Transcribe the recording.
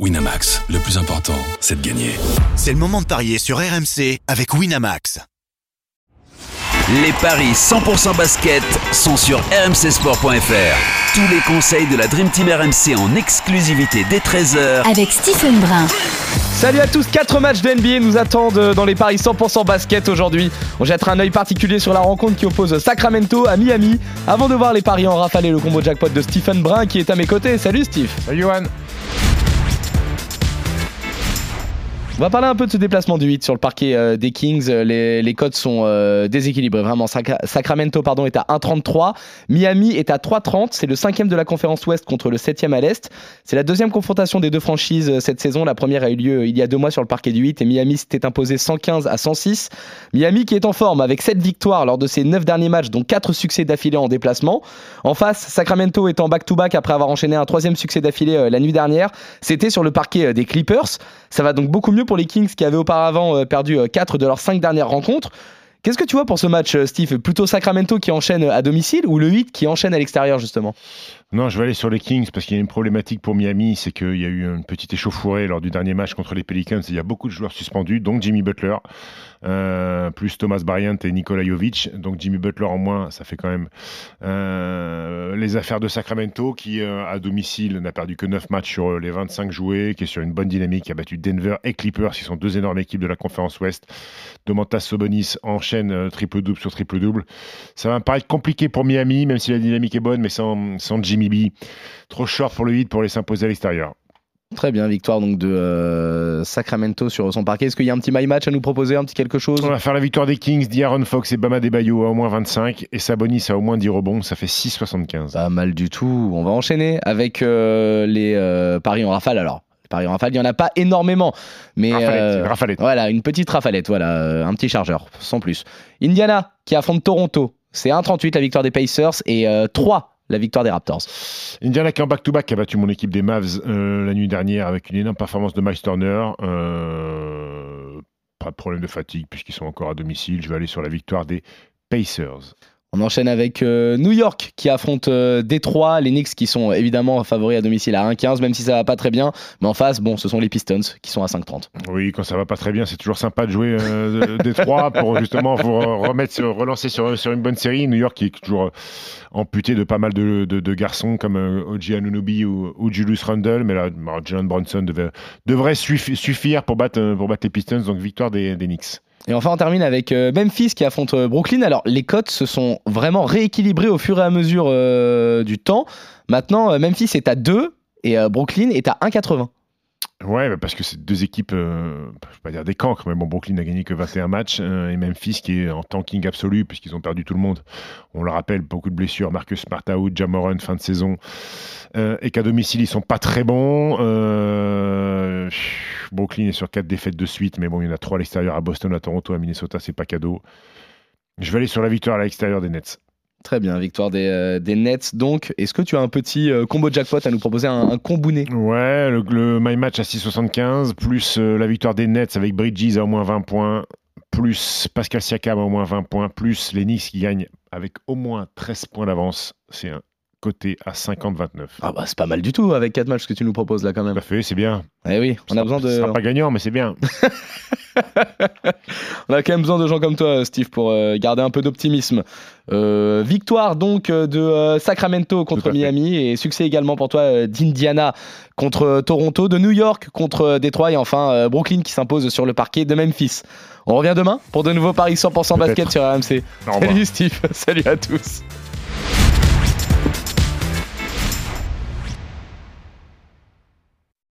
Winamax, le plus important, c'est de gagner. C'est le moment de parier sur RMC avec Winamax. Les paris 100% basket sont sur rmcsport.fr. Tous les conseils de la Dream Team RMC en exclusivité dès 13h avec Stephen Brun. Salut à tous, 4 matchs de NBA nous attendent dans les paris 100% basket aujourd'hui. On jettera un œil particulier sur la rencontre qui oppose Sacramento à Miami avant de voir les paris en rafale et le combo jackpot de Stephen Brun qui est à mes côtés. Salut Steve. Salut Johan. On va parler un peu de ce déplacement du 8 sur le parquet euh, des Kings. Les, les codes sont euh, déséquilibrés, vraiment. Sac- Sacramento pardon, est à 1,33. Miami est à 3,30. C'est le cinquième de la conférence Ouest contre le septième à l'Est. C'est la deuxième confrontation des deux franchises euh, cette saison. La première a eu lieu il y a deux mois sur le parquet du 8 et Miami s'était imposé 115 à 106. Miami qui est en forme avec 7 victoires lors de ses 9 derniers matchs, dont 4 succès d'affilée en déplacement. En face, Sacramento est en back-to-back après avoir enchaîné un troisième succès d'affilée euh, la nuit dernière. C'était sur le parquet euh, des Clippers. Ça va donc beaucoup mieux pour les Kings qui avaient auparavant euh, perdu 4 de leurs 5 dernières rencontres. Qu'est-ce que tu vois pour ce match, euh, Steve? Plutôt Sacramento qui enchaîne à domicile ou le 8 qui enchaîne à l'extérieur, justement? Non, je vais aller sur les Kings parce qu'il y a une problématique pour Miami, c'est qu'il y a eu une petite échauffourée lors du dernier match contre les Pelicans. Il y a beaucoup de joueurs suspendus, donc Jimmy Butler, euh, plus Thomas Bryant et Nikola Jovic. Donc Jimmy Butler en moins, ça fait quand même euh, les affaires de Sacramento qui, euh, à domicile, n'a perdu que 9 matchs sur les 25 joués, qui est sur une bonne dynamique, qui a battu Denver et Clippers, qui sont deux énormes équipes de la conférence Ouest. Domantas Sobonis enchaîne euh, triple-double sur triple-double. Ça va me paraître compliqué pour Miami, même si la dynamique est bonne, mais sans, Jimmy B. Trop short pour le 8 pour les s'imposer à l'extérieur. Très bien, victoire donc de euh, Sacramento sur son parquet. Est-ce qu'il y a un petit my match à nous proposer, un petit quelque chose? On va faire la victoire des Kings, d'Aaron Fox et Bama Debayo à au moins 25 et Sabonis à au moins 10 rebonds, ça fait 6,75. Pas mal du tout. On va enchaîner avec euh, les euh, paris en rafale. Alors, les paris en rafale, il n'y en a pas énormément. Mais Rafalette, rafalette. voilà, une petite rafalette, voilà, un petit chargeur, sans plus. Indiana qui affronte Toronto. C'est 1,38 la victoire des Pacers et euh, 3 la victoire des Raptors. Indiana qui en back-to-back a battu mon équipe des Mavs euh, la nuit dernière avec une énorme performance de Miles Turner. Euh, pas de problème de fatigue puisqu'ils sont encore à domicile. Je vais aller sur la victoire des Pacers. On enchaîne avec euh, New York qui affronte euh, Détroit, les Knicks qui sont évidemment favoris à domicile à 1,15, même si ça va pas très bien. Mais en face, bon, ce sont les Pistons qui sont à 5,30. Oui, quand ça va pas très bien, c'est toujours sympa de jouer euh, des trois pour justement vous remettre sur, relancer sur, une bonne série. New York qui est toujours euh, amputé de pas mal de, garçons comme euh, OG Anunoby ou, Julius Randle, mais là, bah, Jalen devait- devrait suffi- suffire pour battre, pour battre les Pistons, donc victoire des, des Knicks. Et enfin, on termine avec euh, Memphis qui affronte euh, Brooklyn. Alors, les cotes se sont vraiment rééquilibrées au fur et à mesure euh, du temps. Maintenant, Memphis est à 2 et Brooklyn est à 1,80. Ouais, bah, parce que c'est deux équipes, euh, je vais pas dire des cancres, mais bon, Brooklyn n'a gagné que 21 matchs et Memphis qui est en tanking absolu puisqu'ils ont perdu tout le monde. On le rappelle, beaucoup de blessures. Marcus Smart out, Jamoran fin de saison et qu'à domicile ils sont pas très bons. Brooklyn est sur quatre défaites de suite, mais bon, il y en a trois à l'extérieur, à Boston, à Toronto, à Minnesota, c'est pas cadeau. Je vais aller sur la victoire à l'extérieur des Nets. Très bien, victoire des, euh, des Nets. Donc, est-ce que tu as un petit euh, combo jackpot à nous proposer, un, un combouné Ouais, le, le My Match à 6,75, plus euh, la victoire des Nets avec Bridges à au moins 20 points, plus Pascal Siakam à au moins 20 points, plus les Knicks qui gagnent avec au moins 13 points d'avance. C'est un côté à 50-29. Ah bah, c'est pas mal du tout avec 4 matchs que tu nous proposes là quand même. Tout à fait, c'est bien. Eh oui, on a besoin Ce de, sera pas gagnant, mais c'est bien. on a quand même besoin de gens comme toi, Steve, pour euh, garder un peu d'optimisme. Euh, victoire donc de euh, Sacramento contre. Miami et succès également pour toi d'Indiana contre Toronto, de New York contre Détroit et enfin Brooklyn qui s'impose sur le parquet de Memphis. On revient demain pour de nouveaux paris 100% basket sur RMC. Salut Steve, salut à tous.